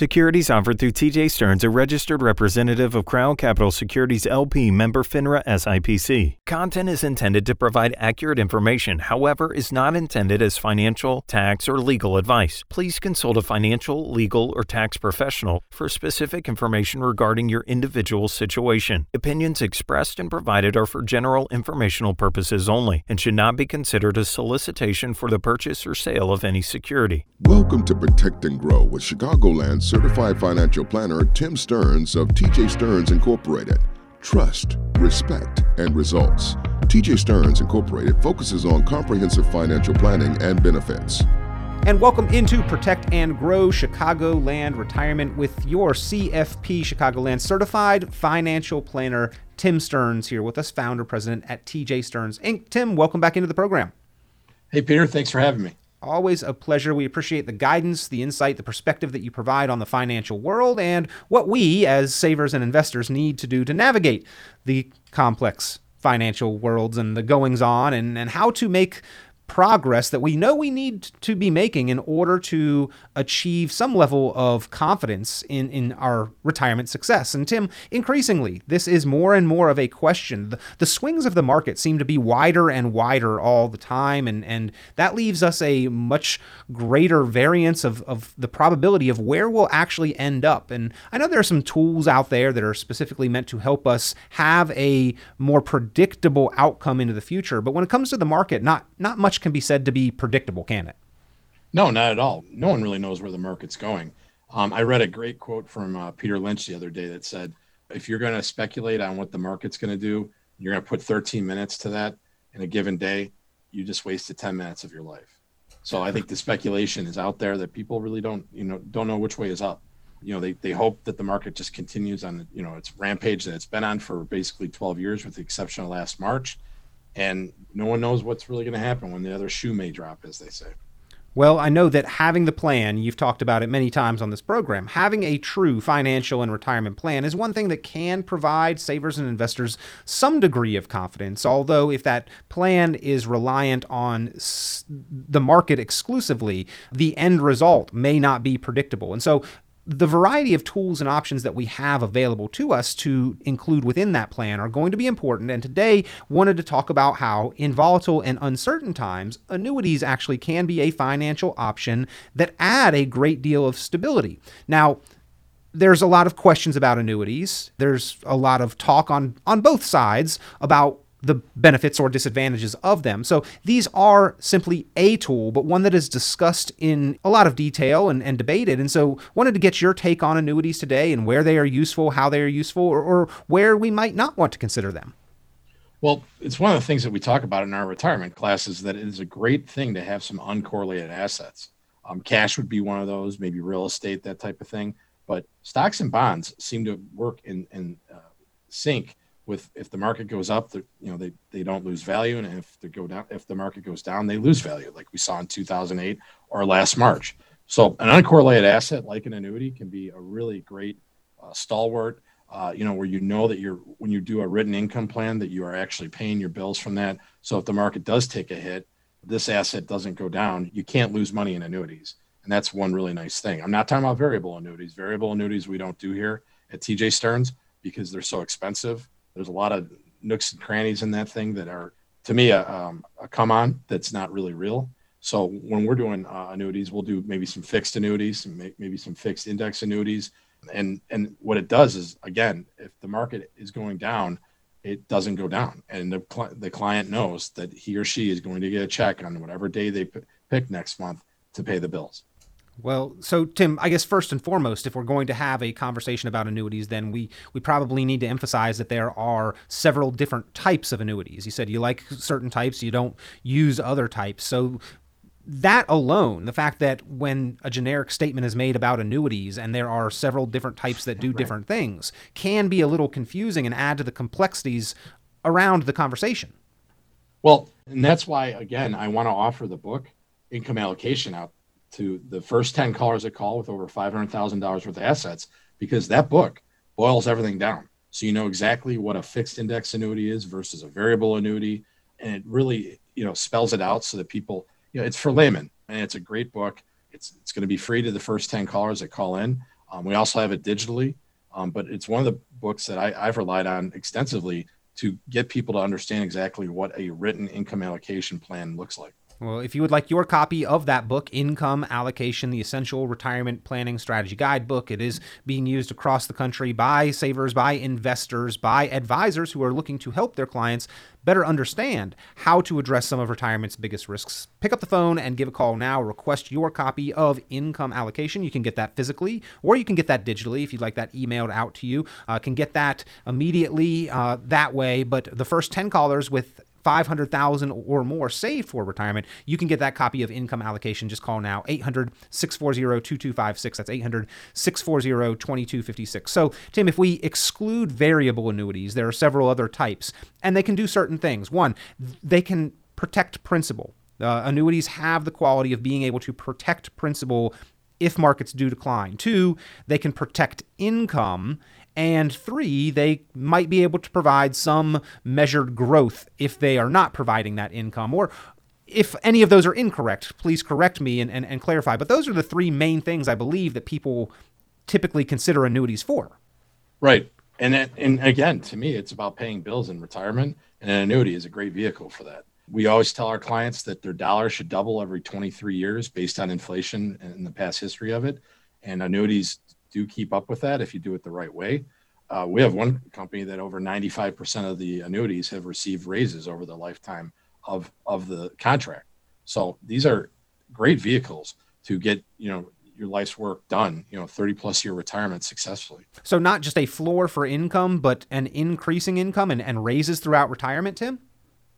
Securities offered through TJ Stearns, a registered representative of Crown Capital Securities LP member FINRA SIPC. Content is intended to provide accurate information, however, is not intended as financial, tax, or legal advice. Please consult a financial, legal, or tax professional for specific information regarding your individual situation. Opinions expressed and provided are for general informational purposes only and should not be considered a solicitation for the purchase or sale of any security. Welcome to Protect and Grow with Chicagoland certified financial planner Tim Stearns of TJ Stearns Incorporated. Trust, respect, and results. TJ Stearns Incorporated focuses on comprehensive financial planning and benefits. And welcome into Protect and Grow Chicagoland Retirement with your CFP Chicagoland certified financial planner Tim Stearns here with us, founder president at TJ Stearns Inc. Tim, welcome back into the program. Hey Peter, thanks for having me. Always a pleasure. We appreciate the guidance, the insight, the perspective that you provide on the financial world and what we, as savers and investors, need to do to navigate the complex financial worlds and the goings on and, and how to make progress that we know we need to be making in order to achieve some level of confidence in, in our retirement success. And Tim, increasingly, this is more and more of a question. The, the swings of the market seem to be wider and wider all the time, and, and that leaves us a much greater variance of, of the probability of where we'll actually end up. And I know there are some tools out there that are specifically meant to help us have a more predictable outcome into the future, but when it comes to the market, not not much can be said to be predictable, can it? No, not at all. No one really knows where the market's going. Um, I read a great quote from uh, Peter Lynch the other day that said, if you're going to speculate on what the market's going to do, you're going to put 13 minutes to that in a given day, you just wasted 10 minutes of your life. So I think the speculation is out there that people really don't, you know, don't know which way is up. You know, they, they hope that the market just continues on, you know, its rampage that it's been on for basically 12 years, with the exception of last March and no one knows what's really going to happen when the other shoe may drop, as they say. Well, I know that having the plan, you've talked about it many times on this program, having a true financial and retirement plan is one thing that can provide savers and investors some degree of confidence. Although, if that plan is reliant on the market exclusively, the end result may not be predictable. And so, the variety of tools and options that we have available to us to include within that plan are going to be important. And today, wanted to talk about how, in volatile and uncertain times, annuities actually can be a financial option that add a great deal of stability. Now, there's a lot of questions about annuities. There's a lot of talk on on both sides about the benefits or disadvantages of them. So these are simply a tool, but one that is discussed in a lot of detail and, and debated. And so wanted to get your take on annuities today and where they are useful, how they are useful, or, or where we might not want to consider them. Well, it's one of the things that we talk about in our retirement classes that it is a great thing to have some uncorrelated assets. Um, cash would be one of those, maybe real estate, that type of thing. But stocks and bonds seem to work in, in uh, sync with if the market goes up, you know they they don't lose value, and if they go down, if the market goes down, they lose value, like we saw in 2008 or last March. So an uncorrelated asset like an annuity can be a really great uh, stalwart. Uh, you know where you know that you're when you do a written income plan that you are actually paying your bills from that. So if the market does take a hit, this asset doesn't go down. You can't lose money in annuities, and that's one really nice thing. I'm not talking about variable annuities. Variable annuities we don't do here at TJ Stearns because they're so expensive there's a lot of nooks and crannies in that thing that are, to me, a, um, a come on that's not really real. So when we're doing uh, annuities, we'll do maybe some fixed annuities, maybe some fixed index annuities, and and what it does is again, if the market is going down, it doesn't go down, and the cl- the client knows that he or she is going to get a check on whatever day they p- pick next month to pay the bills. Well, so Tim, I guess first and foremost, if we're going to have a conversation about annuities, then we we probably need to emphasize that there are several different types of annuities. You said you like certain types, you don't use other types. So that alone, the fact that when a generic statement is made about annuities and there are several different types that do right. different things, can be a little confusing and add to the complexities around the conversation. Well, and that's why again I want to offer the book income allocation out to the first 10 callers that call with over $500,000 worth of assets because that book boils everything down. So you know exactly what a fixed index annuity is versus a variable annuity. And it really, you know, spells it out so that people, you know, it's for laymen and it's a great book. It's, it's going to be free to the first 10 callers that call in. Um, we also have it digitally, um, but it's one of the books that I, I've relied on extensively to get people to understand exactly what a written income allocation plan looks like. Well, if you would like your copy of that book, Income Allocation, the Essential Retirement Planning Strategy Guidebook, it is being used across the country by savers, by investors, by advisors who are looking to help their clients better understand how to address some of retirement's biggest risks. Pick up the phone and give a call now. Request your copy of Income Allocation. You can get that physically or you can get that digitally if you'd like that emailed out to you. Uh, can get that immediately uh, that way, but the first 10 callers with 500,000 or more saved for retirement, you can get that copy of income allocation. Just call now 800-640-2256. That's 800-640-2256. So, Tim, if we exclude variable annuities, there are several other types and they can do certain things. One, they can protect principal. Uh, annuities have the quality of being able to protect principal if markets do decline. Two, they can protect income and three, they might be able to provide some measured growth if they are not providing that income. Or if any of those are incorrect, please correct me and, and, and clarify. But those are the three main things I believe that people typically consider annuities for. Right. And, and again, to me, it's about paying bills in retirement, and an annuity is a great vehicle for that. We always tell our clients that their dollar should double every 23 years based on inflation and the past history of it. And annuities do keep up with that if you do it the right way. Uh, we have one company that over 95% of the annuities have received raises over the lifetime of, of the contract. So these are great vehicles to get, you know, your life's work done, you know, 30 plus year retirement successfully. So not just a floor for income, but an increasing income and, and raises throughout retirement, Tim?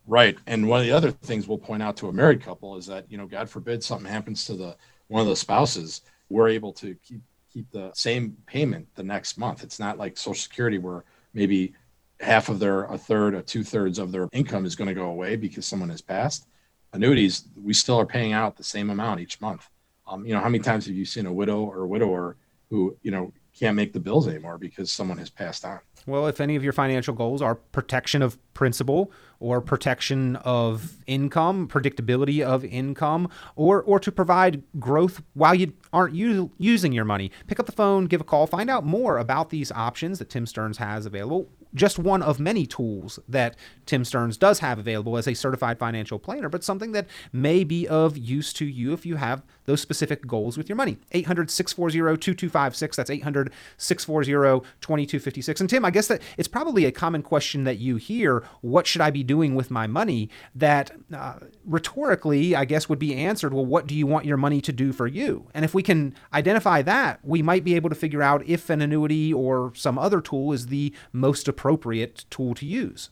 Right. And one of the other things we'll point out to a married couple is that, you know, God forbid something happens to the one of the spouses, we're able to keep keep the same payment the next month. It's not like Social Security where maybe half of their, a third, or two thirds of their income is going to go away because someone has passed. Annuities, we still are paying out the same amount each month. Um, you know, how many times have you seen a widow or a widower who, you know, can't make the bills anymore because someone has passed on? Well, if any of your financial goals are protection of principal or protection of income, predictability of income, or or to provide growth while you aren't u- using your money, pick up the phone, give a call, find out more about these options that Tim Stearns has available. Just one of many tools that Tim Stearns does have available as a certified financial planner, but something that may be of use to you if you have those specific goals with your money. 800 640 2256. That's 800 640 2256. And Tim, I guess that it's probably a common question that you hear what should I be doing with my money? That uh, rhetorically, I guess, would be answered well, what do you want your money to do for you? And if we can identify that, we might be able to figure out if an annuity or some other tool is the most appropriate tool to use?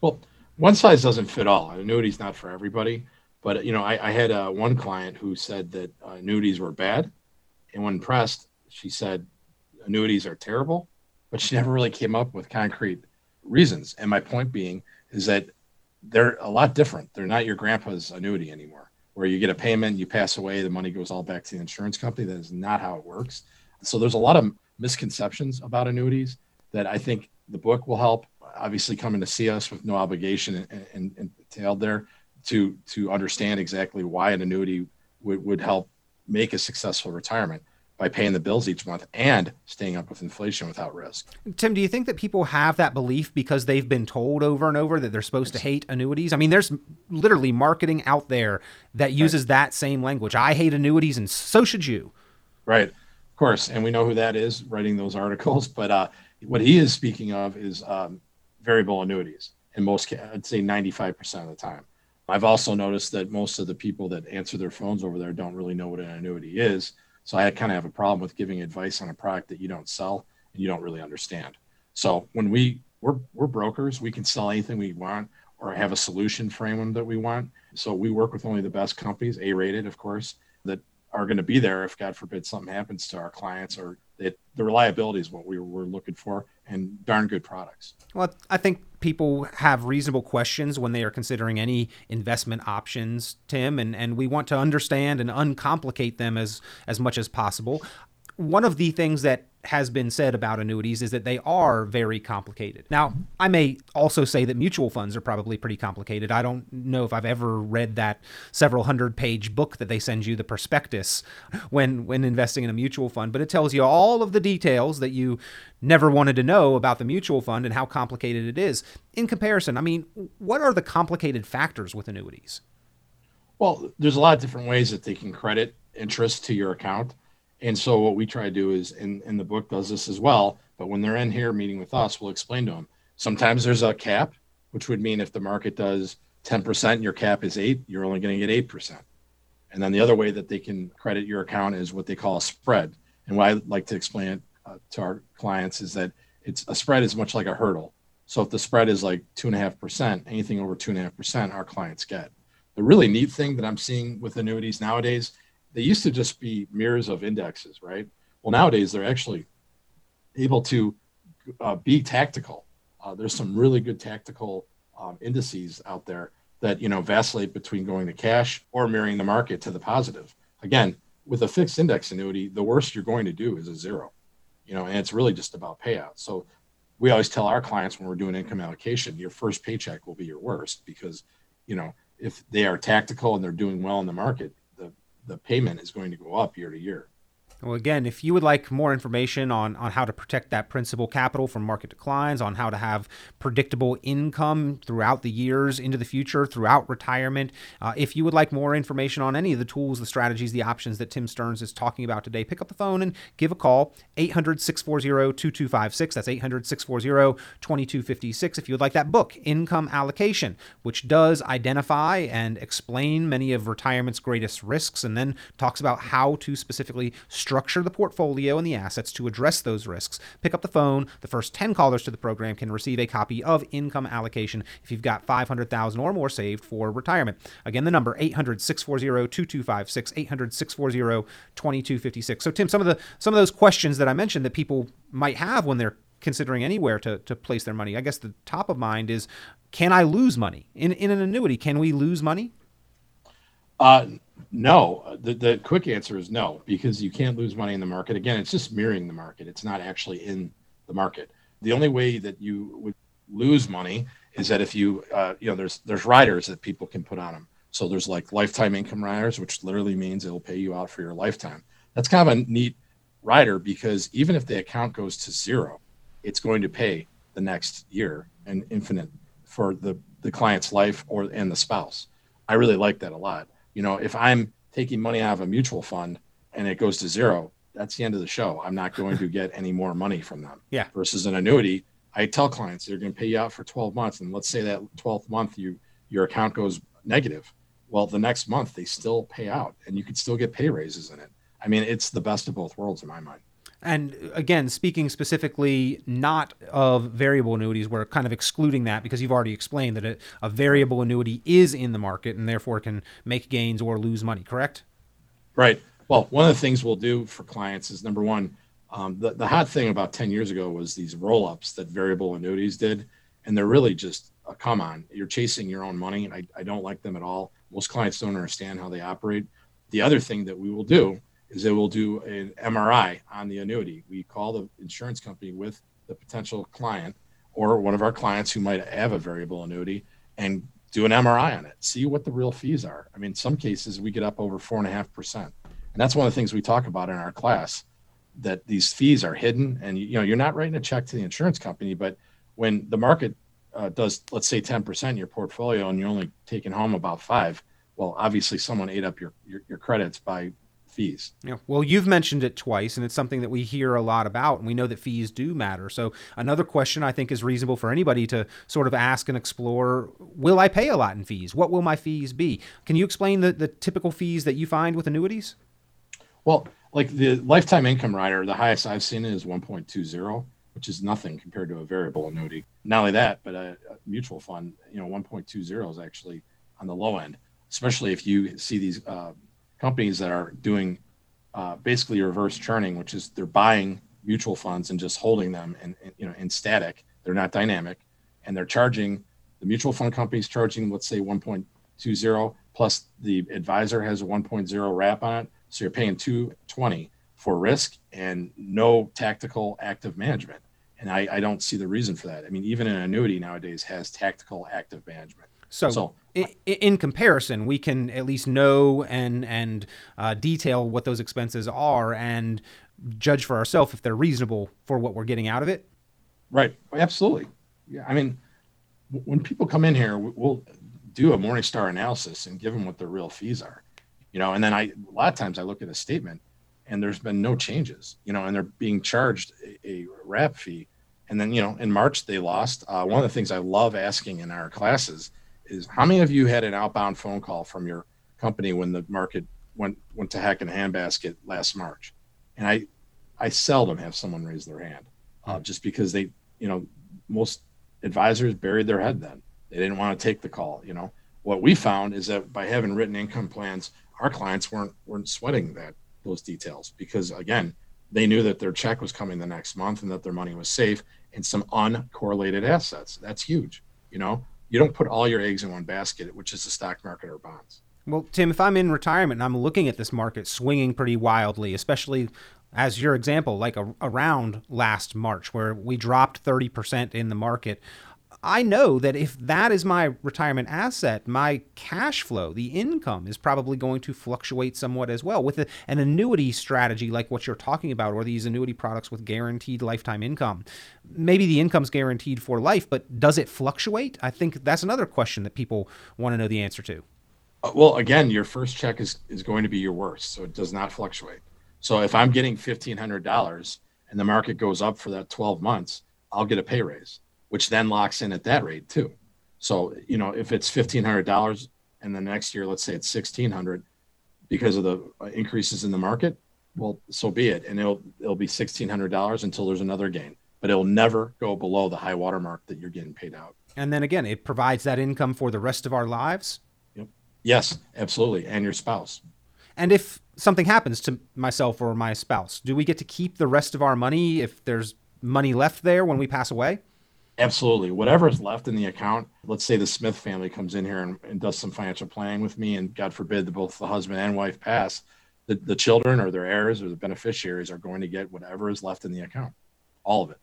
Well, one size doesn't fit all. Annuities not for everybody, but you know, I, I had uh, one client who said that uh, annuities were bad, and when pressed, she said annuities are terrible, but she never really came up with concrete reasons. And my point being is that they're a lot different. They're not your grandpa's annuity anymore, where you get a payment, you pass away, the money goes all back to the insurance company. That is not how it works. So there's a lot of misconceptions about annuities that I think the book will help. Obviously, coming to see us with no obligation entailed there to to understand exactly why an annuity would, would help make a successful retirement by paying the bills each month and staying up with inflation without risk. Tim, do you think that people have that belief because they've been told over and over that they're supposed to hate annuities? I mean, there's literally marketing out there that uses right. that same language. I hate annuities, and so should you. Right, of course, and we know who that is writing those articles. But uh, what he is speaking of is um, variable annuities in most, I'd say 95% of the time. I've also noticed that most of the people that answer their phones over there don't really know what an annuity is. So I kind of have a problem with giving advice on a product that you don't sell and you don't really understand. So when we we're we're brokers, we can sell anything we want or have a solution anyone that we want. So we work with only the best companies, A rated, of course, that are going to be there if God forbid something happens to our clients or it, the reliability is what we were looking for and darn good products. Well, I think people have reasonable questions when they are considering any investment options, Tim, and, and we want to understand and uncomplicate them as, as much as possible. One of the things that has been said about annuities is that they are very complicated. Now, I may also say that mutual funds are probably pretty complicated. I don't know if I've ever read that several hundred page book that they send you the prospectus when when investing in a mutual fund, but it tells you all of the details that you never wanted to know about the mutual fund and how complicated it is. In comparison, I mean, what are the complicated factors with annuities? Well, there's a lot of different ways that they can credit interest to your account. And so what we try to do is, and, and the book does this as well, but when they're in here meeting with us, we'll explain to them. Sometimes there's a cap, which would mean if the market does 10% and your cap is eight, you're only going to get 8%. And then the other way that they can credit your account is what they call a spread. And what I like to explain it uh, to our clients is that it's a spread is much like a hurdle. So if the spread is like two and a half percent, anything over two and a half percent, our clients get. The really neat thing that I'm seeing with annuities nowadays they used to just be mirrors of indexes, right? Well, nowadays they're actually able to uh, be tactical. Uh, there's some really good tactical um, indices out there that you know vacillate between going to cash or mirroring the market to the positive. Again, with a fixed index annuity, the worst you're going to do is a zero, you know, and it's really just about payout. So we always tell our clients when we're doing income allocation, your first paycheck will be your worst because, you know, if they are tactical and they're doing well in the market, the payment is going to go up year to year. Well, again, if you would like more information on, on how to protect that principal capital from market declines, on how to have predictable income throughout the years into the future, throughout retirement, uh, if you would like more information on any of the tools, the strategies, the options that Tim Stearns is talking about today, pick up the phone and give a call 800 640 2256. That's 800 640 2256. If you would like that book, Income Allocation, which does identify and explain many of retirement's greatest risks and then talks about how to specifically structure the portfolio and the assets to address those risks. Pick up the phone. The first 10 callers to the program can receive a copy of Income Allocation if you've got 500,000 or more saved for retirement. Again, the number 800-640-2256, 800-640-2256. So Tim, some of the some of those questions that I mentioned that people might have when they're considering anywhere to, to place their money. I guess the top of mind is can I lose money? In in an annuity, can we lose money? Uh no, the, the quick answer is no, because you can't lose money in the market. Again, it's just mirroring the market. It's not actually in the market. The only way that you would lose money is that if you, uh, you know, there's there's riders that people can put on them. So there's like lifetime income riders, which literally means it'll pay you out for your lifetime. That's kind of a neat rider because even if the account goes to zero, it's going to pay the next year and infinite for the the client's life or and the spouse. I really like that a lot you know, if I'm taking money out of a mutual fund and it goes to zero, that's the end of the show. I'm not going to get any more money from them. Yeah. Versus an annuity, I tell clients they're going to pay you out for 12 months, and let's say that 12th month you your account goes negative. Well, the next month they still pay out, and you could still get pay raises in it. I mean, it's the best of both worlds in my mind. And again, speaking specifically not of variable annuities, we're kind of excluding that because you've already explained that a, a, variable annuity is in the market and therefore can make gains or lose money, correct? Right. Well, one of the things we'll do for clients is number one, um, the, the hot thing about 10 years ago was these roll ups that variable annuities did. And they're really just, a come on, you're chasing your own money. And I, I don't like them at all. Most clients don't understand how they operate. The other thing that we will do is that we'll do an MRI on the annuity. We call the insurance company with the potential client or one of our clients who might have a variable annuity and do an MRI on it, see what the real fees are. I mean, some cases we get up over four and a half percent. And that's one of the things we talk about in our class that these fees are hidden and you know you're not writing a check to the insurance company but when the market uh, does let's say 10% in your portfolio and you're only taking home about five well obviously someone ate up your, your, your credits by fees. Yeah. Well, you've mentioned it twice, and it's something that we hear a lot about, and we know that fees do matter. So, another question I think is reasonable for anybody to sort of ask and explore Will I pay a lot in fees? What will my fees be? Can you explain the, the typical fees that you find with annuities? Well, like the lifetime income rider, the highest I've seen is 1.20, which is nothing compared to a variable annuity. Not only that, but a, a mutual fund, you know, 1.20 is actually on the low end, especially if you see these. Uh, companies that are doing uh, basically reverse churning, which is they're buying mutual funds and just holding them and, in, you know in static. They're not dynamic, and they're charging the mutual fund companies charging let's say 1.20 plus the advisor has a 1.0 wrap on it, so you're paying 220 for risk and no tactical active management. And I, I don't see the reason for that. I mean, even an annuity nowadays has tactical active management. So, so in, in, comparison, we can at least know and and uh, detail what those expenses are and judge for ourselves if they're reasonable for what we're getting out of it. Right. Absolutely. Yeah. I mean, when people come in here, we'll do a Morningstar analysis and give them what their real fees are, you know. And then I a lot of times I look at a statement, and there's been no changes, you know, and they're being charged a, a wrap fee. And then you know, in March they lost. Uh, one of the things I love asking in our classes is how many of you had an outbound phone call from your company when the market went went to heck in a handbasket last March? And I I seldom have someone raise their hand, uh, hmm. just because they you know most advisors buried their head then they didn't want to take the call. You know what we found is that by having written income plans, our clients weren't weren't sweating that those details because again they knew that their check was coming the next month and that their money was safe in some uncorrelated assets. That's huge. You know, you don't put all your eggs in one basket, which is the stock market or bonds. Well, Tim, if I'm in retirement and I'm looking at this market swinging pretty wildly, especially as your example, like a, around last March, where we dropped 30% in the market, I know that if that is my retirement asset, my cash flow, the income is probably going to fluctuate somewhat as well. With a, an annuity strategy like what you're talking about, or these annuity products with guaranteed lifetime income, maybe the income's guaranteed for life, but does it fluctuate? I think that's another question that people want to know the answer to. Uh, well, again, your first check is, is going to be your worst, so it does not fluctuate. So if I'm getting $1,500 and the market goes up for that 12 months, I'll get a pay raise which then locks in at that rate too. So, you know, if it's $1,500 and the next year, let's say it's 1600 because of the increases in the market, well, so be it. And it'll, it'll be $1,600 until there's another gain, but it'll never go below the high water mark that you're getting paid out. And then again, it provides that income for the rest of our lives. Yep. Yes, absolutely. And your spouse. And if something happens to myself or my spouse, do we get to keep the rest of our money if there's money left there when we pass away? Absolutely. Whatever is left in the account, let's say the Smith family comes in here and, and does some financial planning with me, and God forbid that both the husband and wife pass, the, the children or their heirs or the beneficiaries are going to get whatever is left in the account, all of it.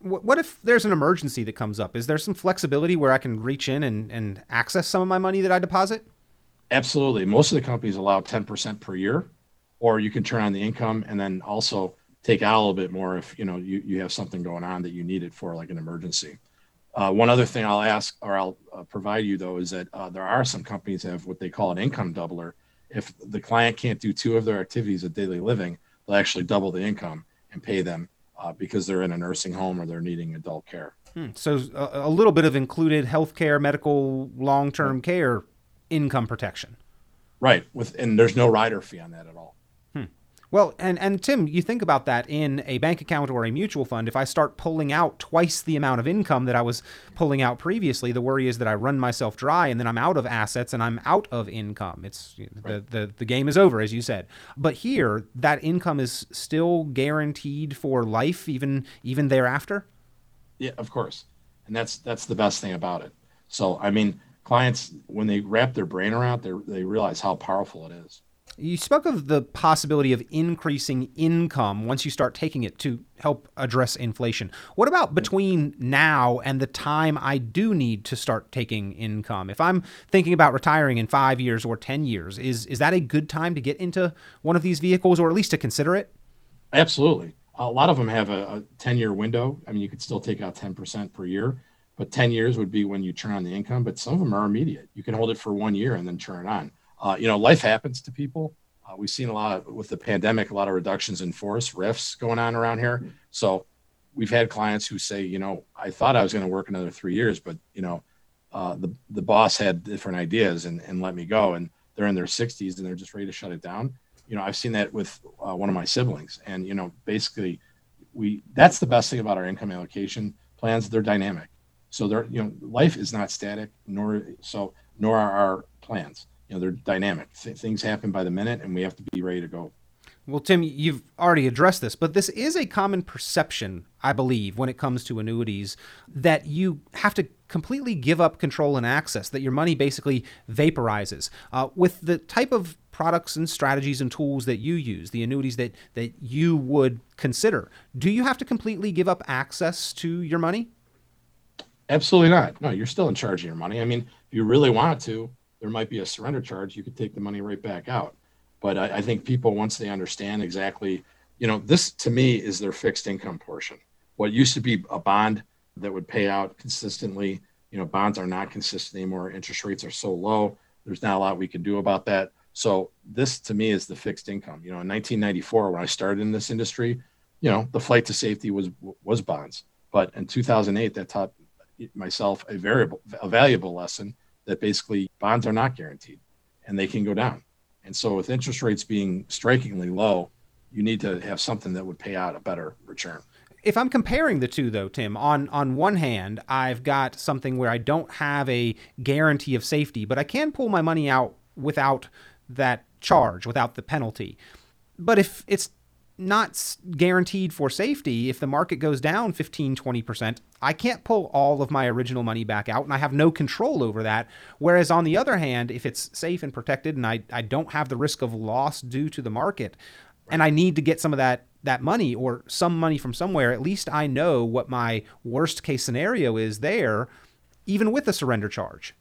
What if there's an emergency that comes up? Is there some flexibility where I can reach in and, and access some of my money that I deposit? Absolutely. Most of the companies allow 10% per year, or you can turn on the income and then also take out a little bit more if you know you, you have something going on that you need it for like an emergency. Uh, one other thing i'll ask or i'll uh, provide you though is that uh, there are some companies that have what they call an income doubler. If the client can't do two of their activities of daily living they'll actually double the income and pay them uh, because they're in a nursing home or they're needing adult care. Hmm. so a, a, little bit of included health care medical long-term care income protection. Right. With and there's no rider fee on that at all well, and, and Tim, you think about that in a bank account or a mutual fund. If I start pulling out twice the amount of income that I was pulling out previously, the worry is that I run myself dry and then I'm out of assets and I'm out of income. It's the, the, the game is over, as you said. But here, that income is still guaranteed for life, even even thereafter. Yeah, of course, and that's that's the best thing about it. So, I mean, clients when they wrap their brain around, they they realize how powerful it is. You spoke of the possibility of increasing income once you start taking it to help address inflation. What about between now and the time I do need to start taking income? If I'm thinking about retiring in 5 years or 10 years, is is that a good time to get into one of these vehicles or at least to consider it? Absolutely. A lot of them have a 10-year window. I mean, you could still take out 10% per year, but 10 years would be when you turn on the income, but some of them are immediate. You can hold it for 1 year and then turn it on uh, you know, life happens to people. Uh, we've seen a lot of, with the pandemic, a lot of reductions in force, rifts going on around here. So we've had clients who say, you know, I thought I was going to work another three years, but you know, uh, the the boss had different ideas and, and let me go, and they're in their 60s and they're just ready to shut it down. You know, I've seen that with uh, one of my siblings, and you know, basically, we that's the best thing about our income allocation plans. They're dynamic, so they're you know, life is not static, nor so nor are our plans you know they're dynamic Th- things happen by the minute and we have to be ready to go Well, Tim, you've already addressed this, but this is a common perception, I believe, when it comes to annuities, that you have to completely give up control and access, that your money basically vaporizes. Uh, with the type of products and strategies and tools that you use, the annuities that, that you would consider, do you have to completely give up access to your money? Absolutely not. No, you're still in charge of your money. I mean, if you really want to, there might be a surrender charge. You could take the money right back out. But I, I think people, once they understand exactly, you know, this to me is their fixed income portion. What used to be a bond that would pay out consistently, you know, bonds are not consistent anymore. Interest rates are so low. There's not a lot we can do about that. So this to me is the fixed income. You know, in 1994, when I started in this industry, you know, the flight to safety was was bonds. But in 2008, that taught myself a variable, a valuable lesson that basically bonds are not guaranteed, and they can go down. And so, with interest rates being strikingly low, you need to have something that would pay out a better return. If I'm comparing the two, though, Tim, on on one hand, I've got something where I don't have a guarantee of safety, but I can pull my money out without that charge, without the penalty. But if it's not guaranteed for safety. If the market goes down 15, 20%, I can't pull all of my original money back out and I have no control over that. Whereas on the other hand, if it's safe and protected and I, I don't have the risk of loss due to the market and I need to get some of that that money or some money from somewhere, at least I know what my worst case scenario is there, even with the surrender charge.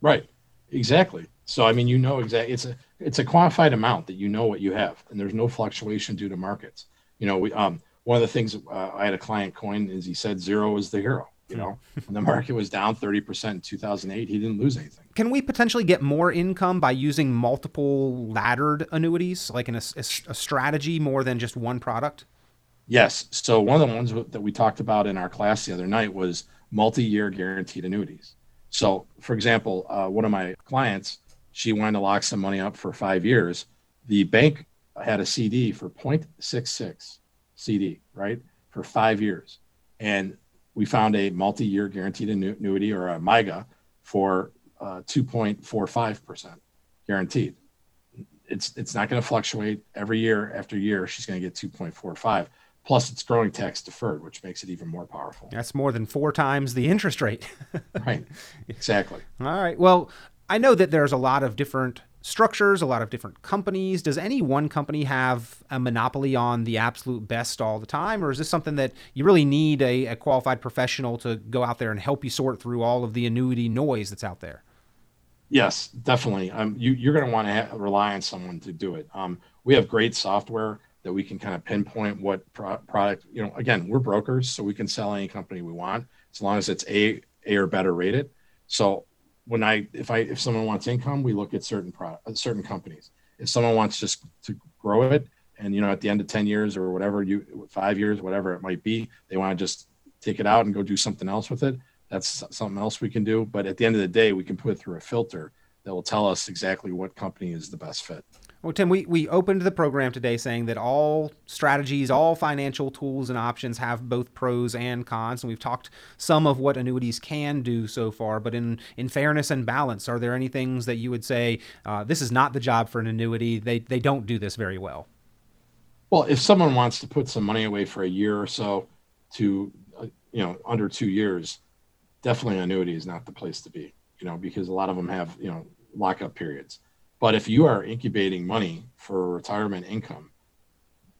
Right. Exactly. So I mean, you know exactly it's a it's a quantified amount that you know what you have, and there's no fluctuation due to markets. You know, we um one of the things uh, I had a client coin is he said zero is the hero. You know, when the market was down 30% in 2008, he didn't lose anything. Can we potentially get more income by using multiple laddered annuities, like in a, a, a strategy more than just one product? Yes. So one of the ones that we talked about in our class the other night was multi-year guaranteed annuities. So, for example, uh, one of my clients she wanted to lock some money up for five years. The bank had a CD for 0.66 CD, right, for five years. And we found a multi year guaranteed annuity or a MYGA for uh, 2.45% guaranteed. It's, it's not going to fluctuate every year after year. She's going to get 2.45. Plus, it's growing tax deferred, which makes it even more powerful. That's more than four times the interest rate. right. Exactly. All right. Well, I know that there's a lot of different structures, a lot of different companies. Does any one company have a monopoly on the absolute best all the time? Or is this something that you really need a, a qualified professional to go out there and help you sort through all of the annuity noise that's out there? Yes, definitely. Um, you, are going to want to ha- rely on someone to do it. Um, we have great software that we can kind of pinpoint what pro- product, you know, again, we're brokers, so we can sell any company we want as long as it's A, A or better rated. So when I if I if someone wants income, we look at certain product, certain companies. If someone wants just to grow it, and you know at the end of ten years or whatever you five years, whatever it might be, they want to just take it out and go do something else with it. That's something else we can do. But at the end of the day, we can put it through a filter that will tell us exactly what company is the best fit. Well, Tim, we, we opened the program today saying that all strategies, all financial tools and options have both pros and cons. And we've talked some of what annuities can do so far. But in, in fairness and balance, are there any things that you would say uh, this is not the job for an annuity? They, they don't do this very well? Well, if someone wants to put some money away for a year or so to, uh, you know, under two years, definitely annuity is not the place to be, you know, because a lot of them have, you know, lockup periods but if you are incubating money for retirement income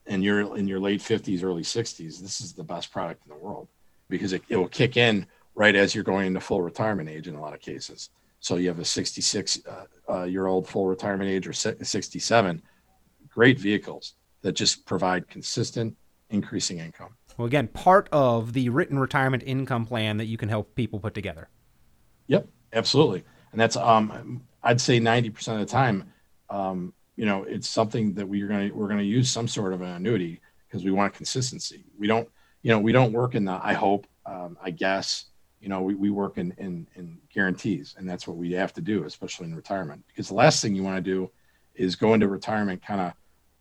and you're in your late 50s, early 60s, this is the best product in the world because it, it will kick in right as you're going into full retirement age in a lot of cases. So you have a 66 uh, uh, year old full retirement age or 67, great vehicles that just provide consistent increasing income. Well, again, part of the written retirement income plan that you can help people put together. Yep, absolutely. And that's um, I'd say 90% of the time, um, you know, it's something that we're going to, we're going to use some sort of an annuity because we want consistency. We don't, you know, we don't work in the, I hope, um, I guess, you know, we, we work in, in, in guarantees and that's what we have to do, especially in retirement, because the last thing you want to do is go into retirement kind of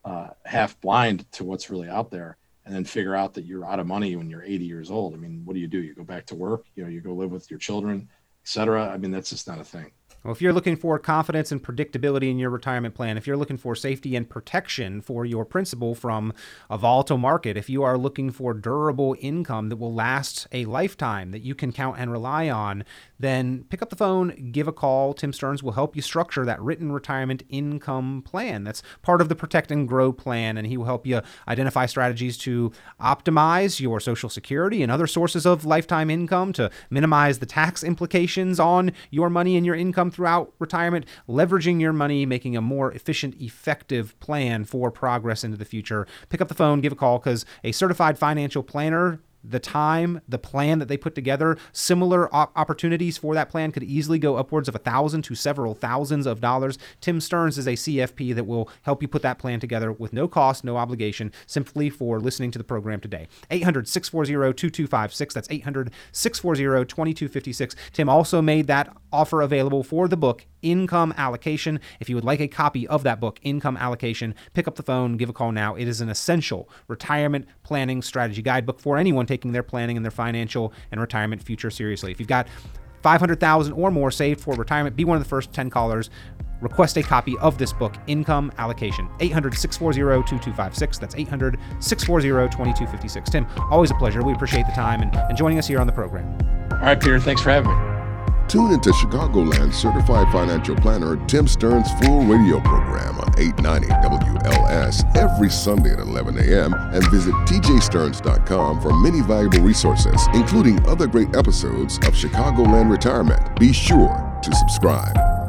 uh, half blind to what's really out there and then figure out that you're out of money when you're 80 years old. I mean, what do you do? You go back to work, you know, you go live with your children, et cetera. I mean, that's just not a thing. Well, if you're looking for confidence and predictability in your retirement plan, if you're looking for safety and protection for your principal from a volatile market, if you are looking for durable income that will last a lifetime that you can count and rely on, then pick up the phone, give a call. Tim Stearns will help you structure that written retirement income plan. That's part of the Protect and Grow plan, and he will help you identify strategies to optimize your Social Security and other sources of lifetime income to minimize the tax implications on your money and your income throughout retirement, leveraging your money, making a more efficient, effective plan for progress into the future. Pick up the phone, give a call, because a certified financial planner the time, the plan that they put together, similar op- opportunities for that plan could easily go upwards of a thousand to several thousands of dollars. Tim Stearns is a CFP that will help you put that plan together with no cost, no obligation, simply for listening to the program today. 800 640 2256. That's 800 640 2256. Tim also made that offer available for the book Income Allocation. If you would like a copy of that book, Income Allocation, pick up the phone, give a call now. It is an essential retirement planning strategy guidebook for anyone taking their planning and their financial and retirement future seriously. If you've got 500,000 or more saved for retirement, be one of the first 10 callers. Request a copy of this book, Income Allocation. 800 640 2256. That's 800 640 2256. Tim, always a pleasure. We appreciate the time and, and joining us here on the program. All right, Peter, thanks for having me. Tune into Chicagoland certified financial planner Tim Stearns' full radio program on 890 WLS every Sunday at 11 a.m. and visit tjstearns.com for many valuable resources, including other great episodes of Chicagoland Retirement. Be sure to subscribe.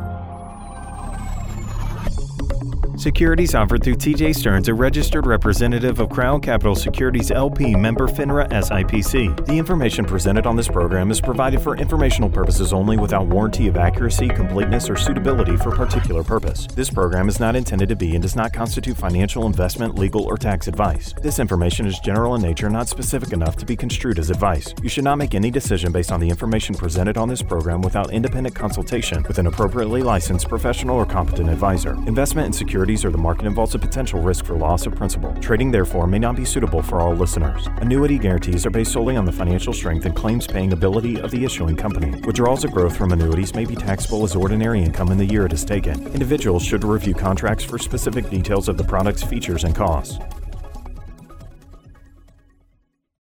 Securities offered through TJ Stearns, a registered representative of Crown Capital Securities LP, member FINRA SIPC. The information presented on this program is provided for informational purposes only without warranty of accuracy, completeness, or suitability for particular purpose. This program is not intended to be and does not constitute financial, investment, legal, or tax advice. This information is general in nature, not specific enough to be construed as advice. You should not make any decision based on the information presented on this program without independent consultation with an appropriately licensed professional or competent advisor. Investment in securities securities or the market involves a potential risk for loss of principal. Trading, therefore, may not be suitable for all listeners. Annuity guarantees are based solely on the financial strength and claims paying ability of the issuing company. Withdrawals of growth from annuities may be taxable as ordinary income in the year it is taken. Individuals should review contracts for specific details of the product's features and costs.